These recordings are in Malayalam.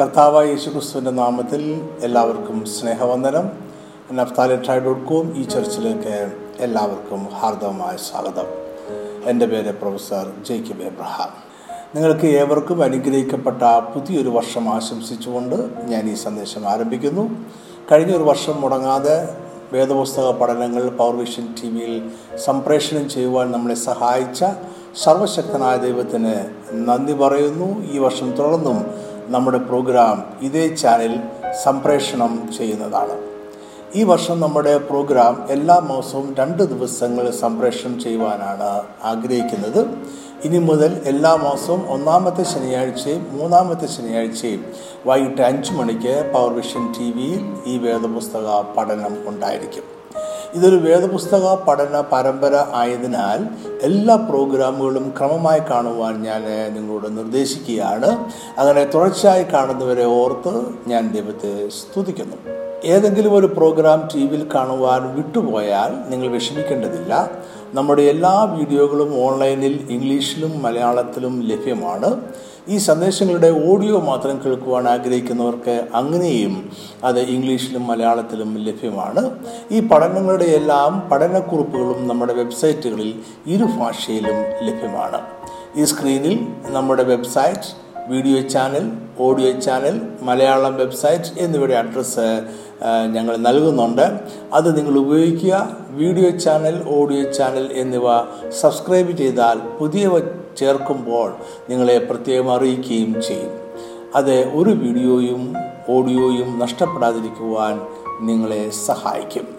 കർത്താവായ യേശുക്രിസ്തുവിന്റെ നാമത്തിൽ എല്ലാവർക്കും സ്നേഹവന്ദനം. നഫ്താലി ട്രൈ ഡോട്ട് കോം ഈ ചർച്ചിലേക്ക് എല്ലാവർക്കും ഹാർദവമായ സ്വാഗതം. എന്റെ പേര് പ്രൊഫസർ ജേക്കബ് എബ്രഹാം. നിങ്ങൾക്ക് ഏവർക്കും അനുഗ്രഹിക്കപ്പെട്ട പുതിയൊരു വർഷം ആശംസിച്ചുകൊണ്ട് ഞാൻ ഈ സന്ദേശം ആരംഭിക്കുന്നു. കഴിഞ്ഞ ഒരു വർഷം മുടങ്ങാതെ വേദപുസ്തക പഠനങ്ങൾ പവർ വിഷൻ ടി വിയിൽ സംപ്രേഷണം ചെയ്യുവാൻ നമ്മളെ സഹായിച്ച സർവശക്തനായ ദൈവത്തിന് നന്ദി പറയുന്നു. ഈ വർഷം തുടർന്നും നമ്മുടെ പ്രോഗ്രാം ഇതേ ചാനൽ സംപ്രേഷണം ചെയ്യുന്നതാണ്. ഈ വർഷം നമ്മുടെ പ്രോഗ്രാം എല്ലാ മാസവും രണ്ട് ദിവസങ്ങൾ സംപ്രേഷണം ചെയ്യുവാനാണ് ആഗ്രഹിക്കുന്നത്. ഇനി മുതൽ എല്ലാ മാസവും ഒന്നാമത്തെ ശനിയാഴ്ചയും മൂന്നാമത്തെ ശനിയാഴ്ചയും വൈകിട്ട് അഞ്ച് മണിക്ക് പവർ വിഷൻ ടി വിയിൽ ഈ വേദപുസ്തക പഠനം ഉണ്ടായിരിക്കും. ഇതൊരു വേദപുസ്തക പഠന പരമ്പര ആയതിനാൽ എല്ലാ പ്രോഗ്രാമുകളും ക്രമമായി കാണുവാൻ ഞാൻ നിങ്ങളോട് നിർദ്ദേശിക്കുകയാണ്. അങ്ങനെ തുടർച്ചയായി കാണുന്നവരെ ഓർത്ത് ഞാൻ ദൈവത്തെ സ്തുതിക്കുന്നു. ഏതെങ്കിലും ഒരു പ്രോഗ്രാം ടി വിയിൽ കാണുവാൻ വിട്ടുപോയാൽ നിങ്ങൾ വിഷമിക്കേണ്ടതില്ല. നമ്മുടെ എല്ലാ വീഡിയോകളും ഓൺലൈനിൽ ഇംഗ്ലീഷിലും മലയാളത്തിലും ലഭ്യമാണ്. ഈ സന്ദേശങ്ങളുടെ ഓഡിയോ മാത്രം കേൾക്കുവാൻ ആഗ്രഹിക്കുന്നവർക്ക് അങ്ങനെയും അത് ഇംഗ്ലീഷിലും മലയാളത്തിലും ലഭ്യമാണ്. ഈ പഠനങ്ങളുടെ എല്ലാം പഠനക്കുറിപ്പുകളും നമ്മുടെ വെബ്സൈറ്റുകളിൽ ഇരു ഭാഷയിലും ലഭ്യമാണ്. ഈ സ്ക്രീനിൽ നമ്മുടെ website video channel audio channel Malayalam website എന്നിവയുടെ അഡ്രസ്സ് ഞങ്ങൾ നൽകുന്നുണ്ട്. അത് നിങ്ങൾ ഉപയോഗിക്കുക. വീഡിയോ ചാനൽ ഓഡിയോ ചാനൽ എന്നിവ സബ്സ്ക്രൈബ് ചെയ്താൽ പുതിയവ ചേർക്കുമ്പോൾ നിങ്ങളെ പ്രത്യേകം അറിയിക്കുകയും ചെയ്യും. അത് ഒരു വീഡിയോയും ഓഡിയോയും നഷ്ടപ്പെടാതിരിക്കുവാൻ നിങ്ങളെ സഹായിക്കും.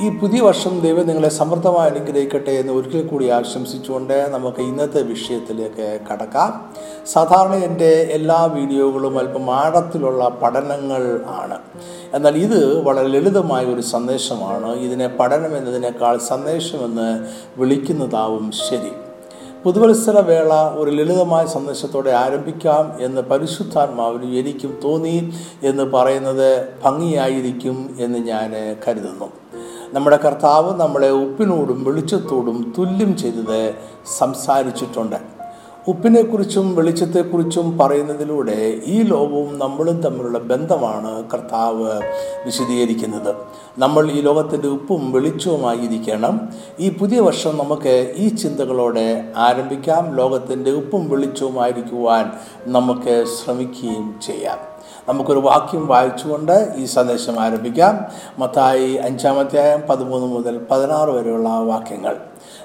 ഈ പുതിയ വർഷം ദൈവം നിങ്ങളെ സമൃദ്ധമായി അനുഗ്രഹിക്കട്ടെ എന്ന് ഒരിക്കൽ കൂടി ആശംസിച്ചുകൊണ്ട് നമുക്ക് ഇന്നത്തെ വിഷയത്തിലേക്ക് കടക്കാം. സാധാരണ എന്റെ എല്ലാ വീഡിയോകളും അല്പം ആഴത്തിലുള്ള പഠനങ്ങൾ ആണ്. എന്നാൽ ഇത് വളരെ ലളിതമായ ഒരു സന്ദേശമാണ്. ഇതിനെ പഠനം എന്നതിനേക്കാൾ സന്ദേശമെന്ന് വിളിക്കുന്നതാവും ശരി. പുതുവത്സര വേള ഒരു ലളിതമായ സന്ദേശത്തോടെ ആരംഭിക്കാം എന്ന് പരിശുദ്ധാത്മാവിനും എനിക്കും തോന്നി എന്ന് പറയുന്നത് ഭംഗിയായിരിക്കും എന്ന് ഞാൻ കരുതുന്നു. നമ്മുടെ കർത്താവ് നമ്മളെ ഉപ്പിനോടും വെളിച്ചത്തോടും തുല്യം ചെയ്തത് സംസാരിച്ചിട്ടുണ്ട്. ഉപ്പിനെക്കുറിച്ചും വെളിച്ചത്തെക്കുറിച്ചും പറയുന്നതിലൂടെ ഈ ലോകവും നമ്മളും തമ്മിലുള്ള ബന്ധമാണ് കർത്താവ് വിശദീകരിക്കുന്നത്. നമ്മൾ ഈ ലോകത്തിന്റെ ഉപ്പും വെളിച്ചവുമായിരിക്കണം ഈ പുതിയ വർഷം നമുക്ക് ഈ ചിന്തകളോടെ ആരംഭിക്കാം. ലോകത്തിന്റെ ഉപ്പും വെളിച്ചവുമായിരിക്കുവാൻ നമുക്ക് ശ്രമിക്കുകയും ചെയ്യാം. നമുക്കൊരു വാക്യം വായിച്ചുകൊണ്ട് ഈ സന്ദേശം ആരംഭിക്കാം. മത്തായി അഞ്ചാമധ്യായം പതിമൂന്ന് മുതൽ പതിനാറ് വരെയുള്ള വാക്യങ്ങൾ.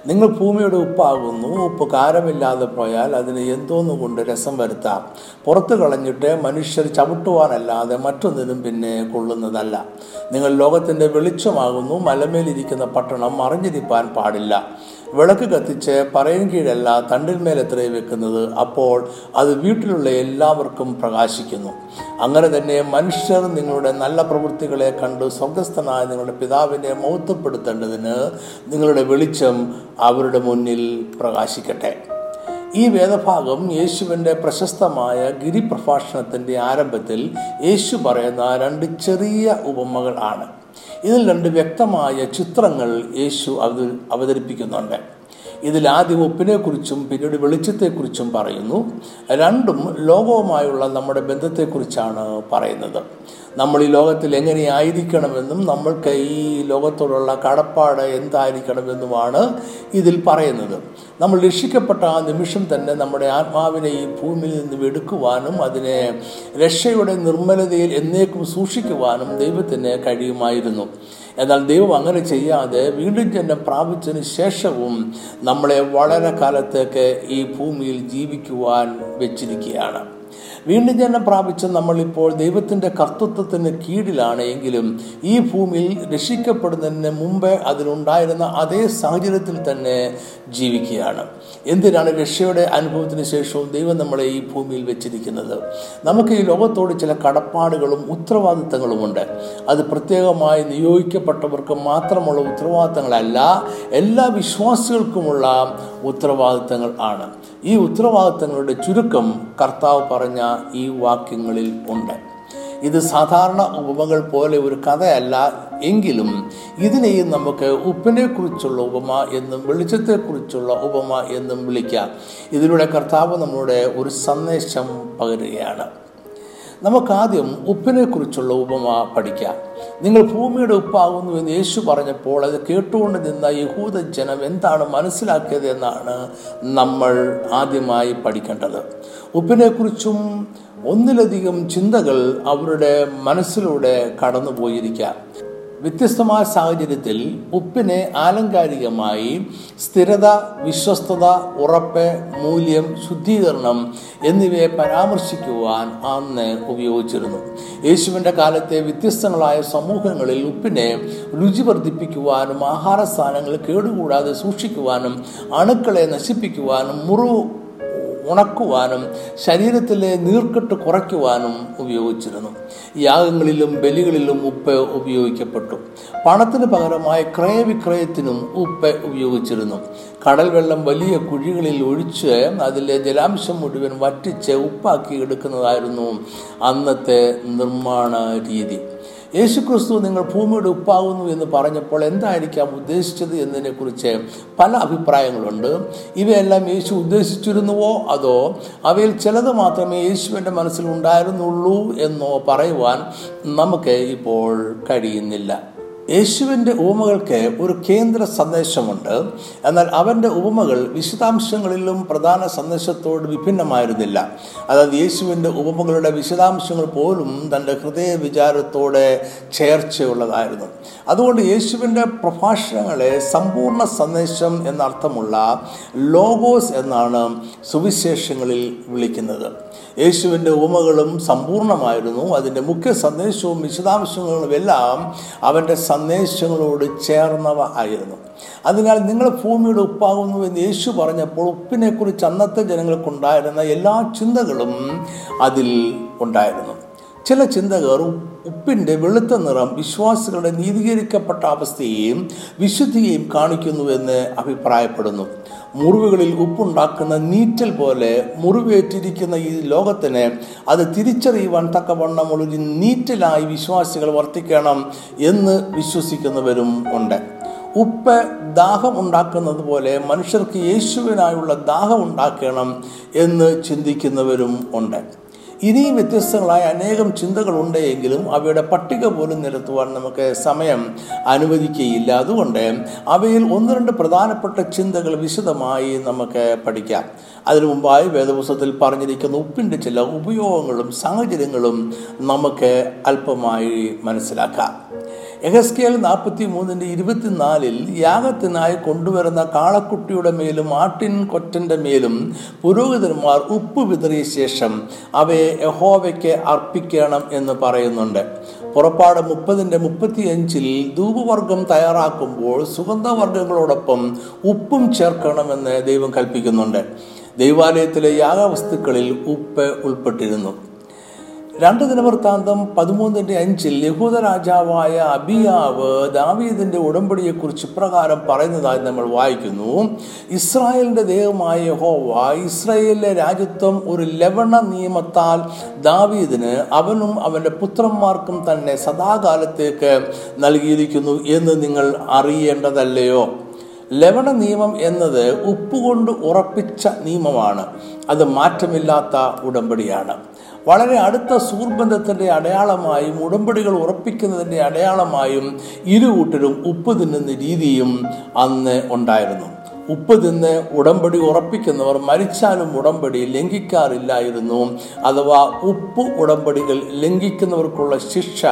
നിങ്ങൾ ഭൂമിയുടെ ഉപ്പാകുന്നു ഉപ്പ് കാരമില്ലാതെ പോയാൽ അതിന് എന്തോന്നു കൊണ്ട് രസം വരുത്താം? പുറത്തു കളഞ്ഞിട്ട് മനുഷ്യർ ചവിട്ടുവാനല്ലാതെ മറ്റൊന്നിനും പിന്നെ കൊള്ളുന്നതല്ല. നിങ്ങൾ ലോകത്തിന്റെ വെളിച്ചമാകുന്നു മലമേലിരിക്കുന്ന പട്ടണം മറിഞ്ഞിരിപ്പാൻ പാടില്ല. വിളക്ക് കത്തിച്ച് പറയും കീഴല്ല തണ്ടിന്മേൽ വെക്കുന്നത്? അപ്പോൾ അത് വീട്ടിലുള്ള എല്ലാവർക്കും പ്രകാശിക്കുന്നു. അങ്ങനെ തന്നെ മനുഷ്യർ നിങ്ങളുടെ നല്ല പ്രവൃത്തികളെ കണ്ട് സ്വർഗസ്ഥനായ നിങ്ങളുടെ പിതാവിനെ മൗത്വപ്പെടുത്തേണ്ടതിന് നിങ്ങളുടെ വെളിച്ചം അവരുടെ മുന്നിൽ പ്രകാശിക്കട്ടെ. ഈ വേദഭാഗം യേശുവിന്റെ പ്രശസ്തമായ ഗിരിപ്രഭാഷണത്തിന്റെ ആരംഭത്തിൽ യേശു പറയുന്ന രണ്ട് ചെറിയ ഉപമകൾ ആണ്. ഇതിൽ രണ്ട് വ്യക്തമായ ചിത്രങ്ങൾ യേശു അവതരിപ്പിക്കുന്നുണ്ട്. ഇതിൽ ആദ്യം ഉപ്പിനെക്കുറിച്ചും പിന്നീട് വെളിച്ചത്തെക്കുറിച്ചും പറയുന്നു. രണ്ടും ലോകവുമായുള്ള നമ്മുടെ ബന്ധത്തെക്കുറിച്ചാണ് പറയുന്നത്. നമ്മൾ ഈ ലോകത്തിൽ എങ്ങനെയായിരിക്കണമെന്നും നമ്മൾക്ക് ഈ ലോകത്തോടുള്ള കടപ്പാട് എന്തായിരിക്കണമെന്നുമാണ് ഇതിൽ പറയുന്നത്. നമ്മൾ രക്ഷിക്കപ്പെട്ട ആ നിമിഷം തന്നെ നമ്മുടെ ആത്മാവിനെ ഈ ഭൂമിയിൽ നിന്ന് എടുക്കുവാനും അതിനെ രക്ഷയുടെ നിർമ്മലതയിൽ എന്നേക്കും സൂക്ഷിക്കുവാനും ദൈവത്തിന് കഴിയുമായിരുന്നു. എന്നാൽ ദൈവം അങ്ങനെ ചെയ്യാതെ വീണ്ടും ജന്മം പ്രാപിച്ചതിന് ശേഷവും നമ്മളെ വളരെ കാലത്തേക്ക് ഈ ഭൂമിയിൽ ജീവിക്കുവാൻ വെച്ചിരിക്കുകയാണ്. വീണ്ടും ജനം പ്രാപിച്ച നമ്മളിപ്പോൾ ദൈവത്തിന്റെ കർത്തൃത്വത്തിന് കീഴിലാണ് എങ്കിലും ഈ ഭൂമിയിൽ രക്ഷിക്കപ്പെടുന്നതിന് മുമ്പേ അതിലുണ്ടായിരുന്ന അതേ സാഹചര്യത്തിൽ തന്നെ ജീവിക്കുകയാണ്. എന്തിനാണ് രക്ഷയുടെ അനുഭവത്തിന് ശേഷവും ദൈവം നമ്മളെ ഈ ഭൂമിയിൽ വെച്ചിരിക്കുന്നത്? നമുക്ക് ഈ ലോകത്തോട് ചില കടപ്പാടുകളും ഉത്തരവാദിത്തങ്ങളുമുണ്ട്. അത് പ്രത്യേകമായി നിയോഗിക്കപ്പെട്ടവർക്ക് മാത്രമുള്ള ഉത്തരവാദിത്തങ്ങളല്ല എല്ലാ വിശ്വാസികൾക്കുമുള്ള ഉത്തരവാദിത്തങ്ങൾ ആണ്. ഈ ഉത്തരവാദിത്തങ്ങളുടെ ചുരുക്കം കർത്താവ് പറഞ്ഞ ഈ വാക്യങ്ങളിൽ ഉണ്ട്. ഇത് സാധാരണ ഉപമകൾ പോലെ ഒരു കഥയല്ല എങ്കിലും ഇതിനെയും നമുക്ക് ഉപ്പിനെ കുറിച്ചുള്ള ഉപമ എന്നും വെളിച്ചത്തെക്കുറിച്ചുള്ള ഉപമ എന്നും വിളിക്കാം. ഇതിലൂടെ കർത്താവ് നമ്മുടെ ഒരു സന്ദേശം പകരുകയാണ്. നമുക്കാദ്യം ഉപ്പിനെ കുറിച്ചുള്ള ഉപമ പഠിക്കാം. നിങ്ങൾ ഭൂമിയുടെ ഉപ്പാകുന്നു എന്ന് യേശു പറഞ്ഞപ്പോൾ അത് കേട്ടുകൊണ്ട് നിന്ന യഹൂദ ജനം എന്താണ് മനസ്സിലാക്കിയത് എന്നാണ് നമ്മൾ ആദ്യമായി പഠിക്കേണ്ടത്. ഉപ്പിനെക്കുറിച്ചും ഒന്നിലധികം ചിന്തകൾ അവരുടെ മനസ്സിലൂടെ കടന്നുപോയിരിക്കാം. വ്യത്യസ്തമായ സാഹചര്യത്തിൽ ഉപ്പിനെ ആലങ്കാരികമായി സ്ഥിരത വിശ്വസ്തത ഉറപ്പ് മൂല്യം ശുദ്ധീകരണം എന്നിവയെ പരാമർശിക്കുവാൻ അന്ന് ഉപയോഗിച്ചിരുന്നു. യേശുവിന്റെ കാലത്തെ വ്യത്യസ്തങ്ങളായ സമൂഹങ്ങളിൽ ഉപ്പിനെ രുചി വർദ്ധിപ്പിക്കുവാനും ആഹാര സാധനങ്ങൾ കേടുകൂടാതെ സൂക്ഷിക്കുവാനും അണുക്കളെ നശിപ്പിക്കുവാനും മുറിവ് ഉണക്കുവാനും ശരീരത്തിലെ നീർക്കെട്ട് കുറയ്ക്കുവാനും ഉപയോഗിച്ചിരുന്നു. യാഗങ്ങളിലും ബലികളിലും ഉപ്പ് ഉപയോഗിക്കപ്പെട്ടു. പണത്തിന് പകരമായി ക്രയവിക്രയത്തിനും ഉപ്പ് ഉപയോഗിച്ചിരുന്നു. കടൽ വെള്ളം വലിയ കുഴികളിൽ ഒഴിച്ച് അതിലെ ജലാംശം മുഴുവൻ വറ്റിച്ച് ഉപ്പാക്കി എടുക്കുന്നതായിരുന്നു അന്നത്തെ നിർമ്മാണ രീതി. യേശുക്രിസ്തു നിങ്ങൾ ഭൂമിയുടെ ഉപ്പാകുന്നു എന്ന് പറഞ്ഞപ്പോൾ എന്തായിരിക്കാം ഉദ്ദേശിച്ചത് എന്നതിനെക്കുറിച്ച് പല അഭിപ്രായങ്ങളുണ്ട്. ഇവയെല്ലാം യേശു ഉദ്ദേശിച്ചിരുന്നുവോ? അതോ അവയിൽ ചിലത് മാത്രമേ യേശുവിന്റെ മനസ്സിൽ ഉണ്ടായിരുന്നുള്ളൂ എന്നോ പറയുവാൻ നമുക്ക് ഇപ്പോൾ കഴിയുന്നില്ല. യേശുവിന്റെ ഉപമകൾക്ക് ഒരു കേന്ദ്ര സന്ദേശമുണ്ട്. എന്നാൽ അവന്റെ ഉപമകൾ വിശദാംശങ്ങളിലും പ്രധാന സന്ദേശത്തോട് വിഭിന്നമായിരുന്നില്ല. അതായത് യേശുവിന്റെ ഉപമകളുടെ വിശദാംശങ്ങൾ പോലും തന്റെ ഹൃദയ വിചാരത്തോടെ ചേർച്ചയുള്ളതായിരുന്നു. അതുകൊണ്ട് യേശുവിന്റെ പ്രഭാഷണങ്ങളെ സമ്പൂർണ സന്ദേശം എന്നർത്ഥമുള്ള ലോഗോസ് എന്നാണ് സുവിശേഷങ്ങളിൽ വിളിക്കുന്നത്. യേശുവിന്റെ ഉപമകളും സമ്പൂർണമായിരുന്നു അതിന്റെ മുഖ്യ സന്ദേശവും വിശദാംശങ്ങളും എല്ലാം അവന്റെ സന്ദേശങ്ങളോട് ചേർന്നവ ആയിരുന്നു. അതിനാൽ നിങ്ങൾ ഭൂമിയുടെ ഉപ്പാകുന്നു എന്ന് യേശു പറഞ്ഞപ്പോൾ ഉപ്പിനെക്കുറിച്ച് അന്നത്തെ ജനങ്ങൾക്കുണ്ടായിരുന്ന എല്ലാ ചിന്തകളും അതിൽ ഉണ്ടായിരുന്നു. ചില ചിന്തകർ ഉപ്പിന്റെ വെളുത്ത നിറം വിശ്വാസികളുടെ നീതീകരിക്കപ്പെട്ട അവസ്ഥയെയും വിശുദ്ധിയെയും കാണിക്കുന്നുവെന്ന് അഭിപ്രായപ്പെടുന്നു. മുറിവുകളിൽ ഉപ്പുണ്ടാക്കുന്ന നീറ്റൽ പോലെ മുറിവേറ്റിരിക്കുന്ന ഈ ലോകത്തിന് അത് തിരിച്ചറിയുവാൻ തക്കവണ്ണമുള്ള ഒരു നീറ്റലായി വിശ്വാസികൾ വർത്തിക്കണം എന്ന് വിശ്വസിക്കുന്നവരും ഉണ്ട്. ഉപ്പ് ദാഹം ഉണ്ടാക്കുന്നത് പോലെ മനുഷ്യർക്ക് യേശുവിനായുള്ള ദാഹം ഉണ്ടാക്കണം എന്ന് ചിന്തിക്കുന്നവരും ഉണ്ട്. ഇനിയും വ്യത്യസ്തങ്ങളായ അനേകം ചിന്തകളുണ്ട് എങ്കിലും അവയുടെ പട്ടിക പോലും നിരത്തുവാൻ നമുക്ക് സമയം അനുവദിക്കുകയില്ല. അതുകൊണ്ട് അവയിൽ ഒന്ന് രണ്ട് പ്രധാനപ്പെട്ട ചിന്തകൾ വിശദമായി നമുക്ക് പഠിക്കാം. അതിനു മുമ്പായി വേദപുസ്തകത്തിൽ പറഞ്ഞിരിക്കുന്ന ഉപ്പിന്റെ ചില ഉപയോഗങ്ങളും സാഹചര്യങ്ങളും നമുക്ക് അല്പമായി മനസ്സിലാക്കാം. എഹസ്കേൽ നാൽപ്പത്തി മൂന്നിന്റെ ഇരുപത്തിനാലിൽ യാഗത്തിനായി കൊണ്ടുവരുന്ന കാളക്കുട്ടിയുടെ മേലും ആട്ടിൻ കൊറ്റന്റെ മേലും പുരോഹിതന്മാർ ഉപ്പ് വിതറിയ ശേഷം അവയെ യഹോവയ്ക്ക് അർപ്പിക്കണം എന്ന് പറയുന്നുണ്ട്. പുറപ്പാട് മുപ്പതിന്റെ മുപ്പത്തി അഞ്ചിൽ ധൂപവർഗം തയ്യാറാക്കുമ്പോൾ സുഗന്ധവർഗങ്ങളോടൊപ്പം ഉപ്പും ചേർക്കണമെന്ന് ദൈവം കൽപ്പിക്കുന്നുണ്ട്. ദൈവാലയത്തിലെ യാഗവസ്തുക്കളിൽ ഉപ്പ് ഉൾപ്പെട്ടിരുന്നു. രണ്ട് ദിനവൃത്താന്തം പതിമൂന്നിന്റെ അഞ്ചിൽ യഹൂദ രാജാവായ അബിയാവ് ദാവീദിന്റെ ഉടമ്പടിയെക്കുറിച്ച് ഇപ്രകാരം പറയുന്നതായി നമ്മൾ വായിക്കുന്നു. ഇസ്രായേലിന്റെ ദൈവമായ ഹോവ ഇസ്രായേലിലെ രാജ്യത്വം ഒരു ലവണ നിയമത്താൽ ദാവീദിന് അവനും അവന്റെ പുത്രന്മാർക്കും തന്നെ സദാകാലത്തേക്ക് നൽകിയിരിക്കുന്നു എന്ന് നിങ്ങൾ അറിയേണ്ടതല്ലയോ? ലവണ നിയമം എന്നത് ഉപ്പുകൊണ്ട് ഉറപ്പിച്ച നിയമമാണ്. അത് മാറ്റമില്ലാത്ത ഉടമ്പടിയാണ്. വളരെ അടുത്ത സൂർബന്ധത്തിന്റെ അടയാളമായും ഉടമ്പടികൾ ഉറപ്പിക്കുന്നതിന്റെ അടയാളമായും ഇരുകൂട്ടരും ഉപ്പ് തിന്നുന്ന രീതിയും അന്ന് ഉണ്ടായിരുന്നു. ഉപ്പ് തിന്ന് ഉടമ്പടി ഉറപ്പിക്കുന്നവർ മരിച്ചാലും ഉടമ്പടി ലംഘിക്കാറില്ലായിരുന്നു. അഥവാ ഉപ്പ് ഉടമ്പടികൾ ലംഘിക്കുന്നവർക്കുള്ള ശിക്ഷ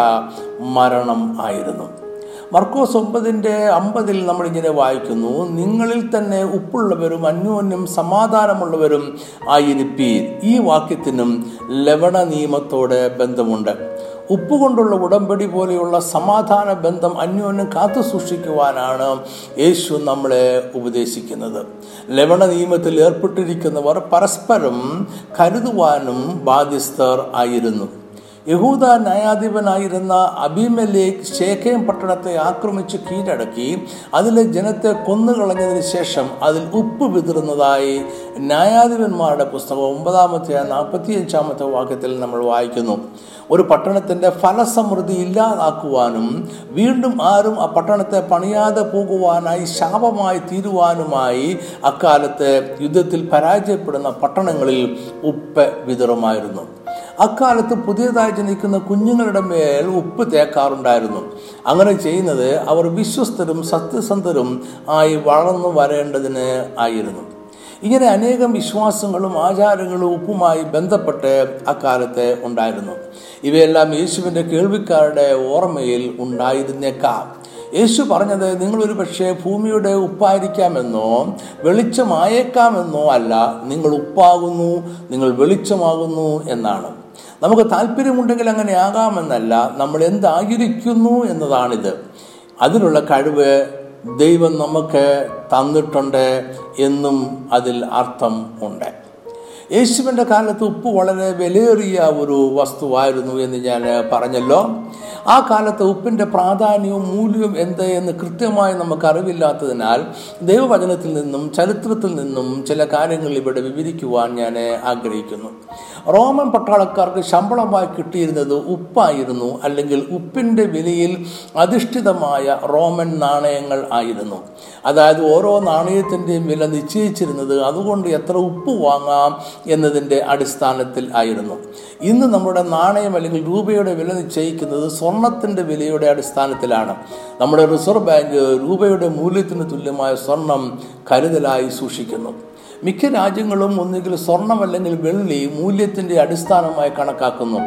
മരണം ആയിരുന്നു. മർക്കോസ് ഒമ്പതിന്റെ അമ്പതിൽ നമ്മളിങ്ങനെ വായിക്കുന്നു നിങ്ങളിൽ തന്നെ ഉപ്പുള്ളവരും അന്യോന്യം സമാധാനമുള്ളവരും ആയിരിപ്പീൻ ഈ വാക്യത്തിനും ലവണ നിയമത്തോട് ബന്ധമുണ്ട്. ഉപ്പ് കൊണ്ടുള്ള ഉടമ്പടി പോലെയുള്ള സമാധാന ബന്ധം അന്യോന്യം കാത്തു സൂക്ഷിക്കുവാനാണ് യേശു നമ്മളെ ഉപദേശിക്കുന്നത്. ലവണ നിയമത്തിൽ ഏർപ്പെട്ടിരിക്കുന്നവർ പരസ്പരം കരുതുവാനും ബാധ്യസ്ഥർ ആയിരുന്നു. യഹൂദ ന്യായാധിപനായിരുന്ന അബിമലേക്ക് ശേഖയം പട്ടണത്തെ ആക്രമിച്ച് കീഴടക്കി. അതിലെ ജനത്തെ കൊന്നുകളഞ്ഞതിന് ശേഷം അതിൽ ഉപ്പ് വിതറുന്നതായി ന്യായാധിപന്മാരുടെ പുസ്തകം ഒമ്പതാമത്തെ നാൽപ്പത്തിയഞ്ചാമത്തെ വാക്യത്തിൽ നമ്മൾ വായിക്കുന്നു. ഒരു പട്ടണത്തിന്റെ ഫലസമൃദ്ധി ഇല്ലാതാക്കുവാനും വീണ്ടും ആരും ആ പട്ടണത്തെ പണിയാതെ പോകുവാനായി ശാപമായി തീരുവാനുമായി അക്കാലത്ത് യുദ്ധത്തിൽ പരാജയപ്പെടുന്ന പട്ടണങ്ങളിൽ ഉപ്പ് വിതറുമായിരുന്നു. അക്കാലത്ത് പുതിയതായി ജനിക്കുന്ന കുഞ്ഞുങ്ങളുടെ മേൽ ഉപ്പ് തേക്കാറുണ്ടായിരുന്നു. അങ്ങനെ ചെയ്യുന്നത് അവർ വിശ്വസ്തരും സത്യസന്ധരും ആയി വളർന്നു വരേണ്ടതിന് ആയിരുന്നു. ഇങ്ങനെ അനേകം വിശ്വാസങ്ങളും ആചാരങ്ങളും ഉപ്പുമായി ബന്ധപ്പെട്ട് അക്കാലത്ത് ഉണ്ടായിരുന്നു. ഇവയെല്ലാം യേശുവിന്റെ കേൾവിക്കാരുടെ ഓർമ്മയിൽ ഉണ്ടായിരുന്നേക്കാം. യേശു പറഞ്ഞത് നിങ്ങളൊരു പക്ഷേ ഭൂമിയുടെ ഉപ്പായിരിക്കാമെന്നോ വെളിച്ചമായേക്കാമെന്നോ അല്ല നിങ്ങൾ ഉപ്പാകുന്നു നിങ്ങൾ വെളിച്ചമാകുന്നു എന്നാണ്. നമുക്ക് താല്പര്യമുണ്ടെങ്കിൽ അങ്ങനെ ആകാമെന്നല്ല. നമ്മൾ എന്തായിരിക്കുന്നു എന്നതാണിത്. അതിനുള്ള കഴിവ് ദൈവം നമുക്ക് തന്നിട്ടുണ്ട് എന്നും അതിൽ അർത്ഥം ഉണ്ട്. യേശുവിന്റെ കാലത്ത് ഉപ്പ് വളരെ വിലയേറിയ ഒരു വസ്തുവായിരുന്നു എന്ന് ഞാൻ പറഞ്ഞല്ലോ. ആ കാലത്ത് ഉപ്പിന്റെ പ്രാധാന്യവും മൂല്യവും എന്ത് എന്ന് കൃത്യമായി നമുക്ക് അറിവില്ലാത്തതിനാൽ ദൈവവചനത്തിൽ നിന്നും ചരിത്രത്തിൽ നിന്നും ചില കാര്യങ്ങൾ ഇവിടെ വിവരിക്കുവാൻ ഞാൻ ആഗ്രഹിക്കുന്നു. റോമൻ പട്ടാളക്കാർക്ക് ശമ്പളമായി കിട്ടിയിരുന്നത് ഉപ്പായിരുന്നു അല്ലെങ്കിൽ ഉപ്പിന്റെ വിലയിൽ അധിഷ്ഠിതമായ റോമൻ നാണയങ്ങൾ ആയിരുന്നു. അതായത് ഓരോ നാണയത്തിന്റെയും വില നിശ്ചയിച്ചിരുന്നത് അതുകൊണ്ട് എത്ര ഉപ്പ് വാങ്ങാം എന്നതിന്റെ അടിസ്ഥാനത്തിൽ ആയിരുന്നു. ഇന്ന് നമ്മുടെ നാണയം അല്ലെങ്കിൽ രൂപയുടെ വില നിശ്ചയിക്കുന്നത് സ്വർണത്തിന്റെ വിലയുടെ അടിസ്ഥാനത്തിലാണ്. നമ്മുടെ റിസർവ് ബാങ്ക് രൂപയുടെ മൂല്യത്തിന് തുല്യമായ സ്വർണം കരുതലായി സൂക്ഷിക്കുന്നു. മിക്ക രാജ്യങ്ങളും ഒന്നുകിൽ സ്വർണം അല്ലെങ്കിൽ വെള്ളി മൂല്യത്തിന്റെ അടിസ്ഥാനമായി കണക്കാക്കുന്നു.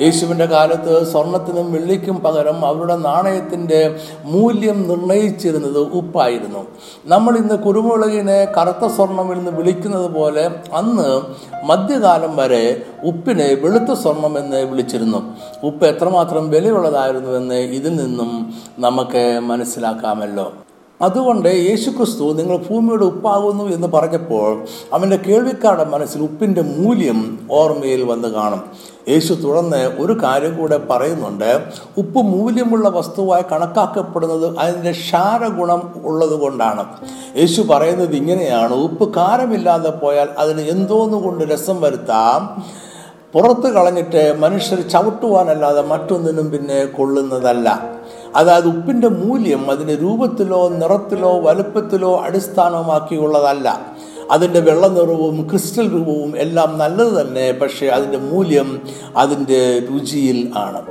യേശുവിന്റെ കാലത്ത് സ്വർണത്തിനും വെള്ളിക്കും പകരം അവരുടെ നാണയത്തിന്റെ മൂല്യം നിർണയിച്ചിരുന്നത് ഉപ്പായിരുന്നു. നമ്മൾ ഇന്ന് കുരുമുളകിനെ കറുത്ത സ്വർണം എന്ന് വിളിക്കുന്നത് പോലെ അന്ന് മധ്യകാലം വരെ ഉപ്പിനെ വെളുത്ത സ്വർണം എന്ന് വിളിച്ചിരുന്നു. ഉപ്പ് എത്രമാത്രം വിലയുള്ളതായിരുന്നുവെന്ന് ഇതിൽ നിന്നും നമുക്ക് മനസ്സിലാക്കാമല്ലോ. അതുകൊണ്ട് യേശുക്രിസ്തു നിങ്ങൾ ഭൂമിയുടെ ഉപ്പാകുന്നു എന്ന് പറഞ്ഞപ്പോൾ അവന്റെ കേൾവിക്കാരുടെ മനസ്സിൽ ഉപ്പിന്റെ മൂല്യം ഓർമ്മയിൽ വന്ന് കാണും. യേശു തുടർന്ന് ഒരു കാര്യം കൂടെ പറയുന്നുണ്ട്. ഉപ്പ് മൂല്യമുള്ള വസ്തുവായി കണക്കാക്കപ്പെടുന്നത് അതിന്റെ ക്ഷാരഗുണം ഉള്ളത് കൊണ്ടാണ് യേശു പറയുന്നത് ഇങ്ങനെയാണ്. ഉപ്പ് കാരമില്ലാതെ പോയാൽ അതിന് എന്തോന്നുകൊണ്ട് രസം വരുത്താം? പുറത്ത് കളഞ്ഞിട്ട് മനുഷ്യർ ചവിട്ടുവാനല്ലാതെ മറ്റൊന്നിനും പിന്നെ കൊള്ളുന്നതല്ല. അതായത് ഉപ്പിന്റെ മൂല്യം അതിന്റെ രൂപത്തിലോ നിറത്തിലോ വലുപ്പത്തിലോ അടിസ്ഥാനമാക്കിയുള്ളതല്ല. അതിന്റെ വെള്ള നിറവും ക്രിസ്റ്റൽ രൂപവും എല്ലാം നല്ലത് തന്നെ പക്ഷേ അതിന്റെ മൂല്യം അതിന്റെ രുചിയിൽ ആണ്.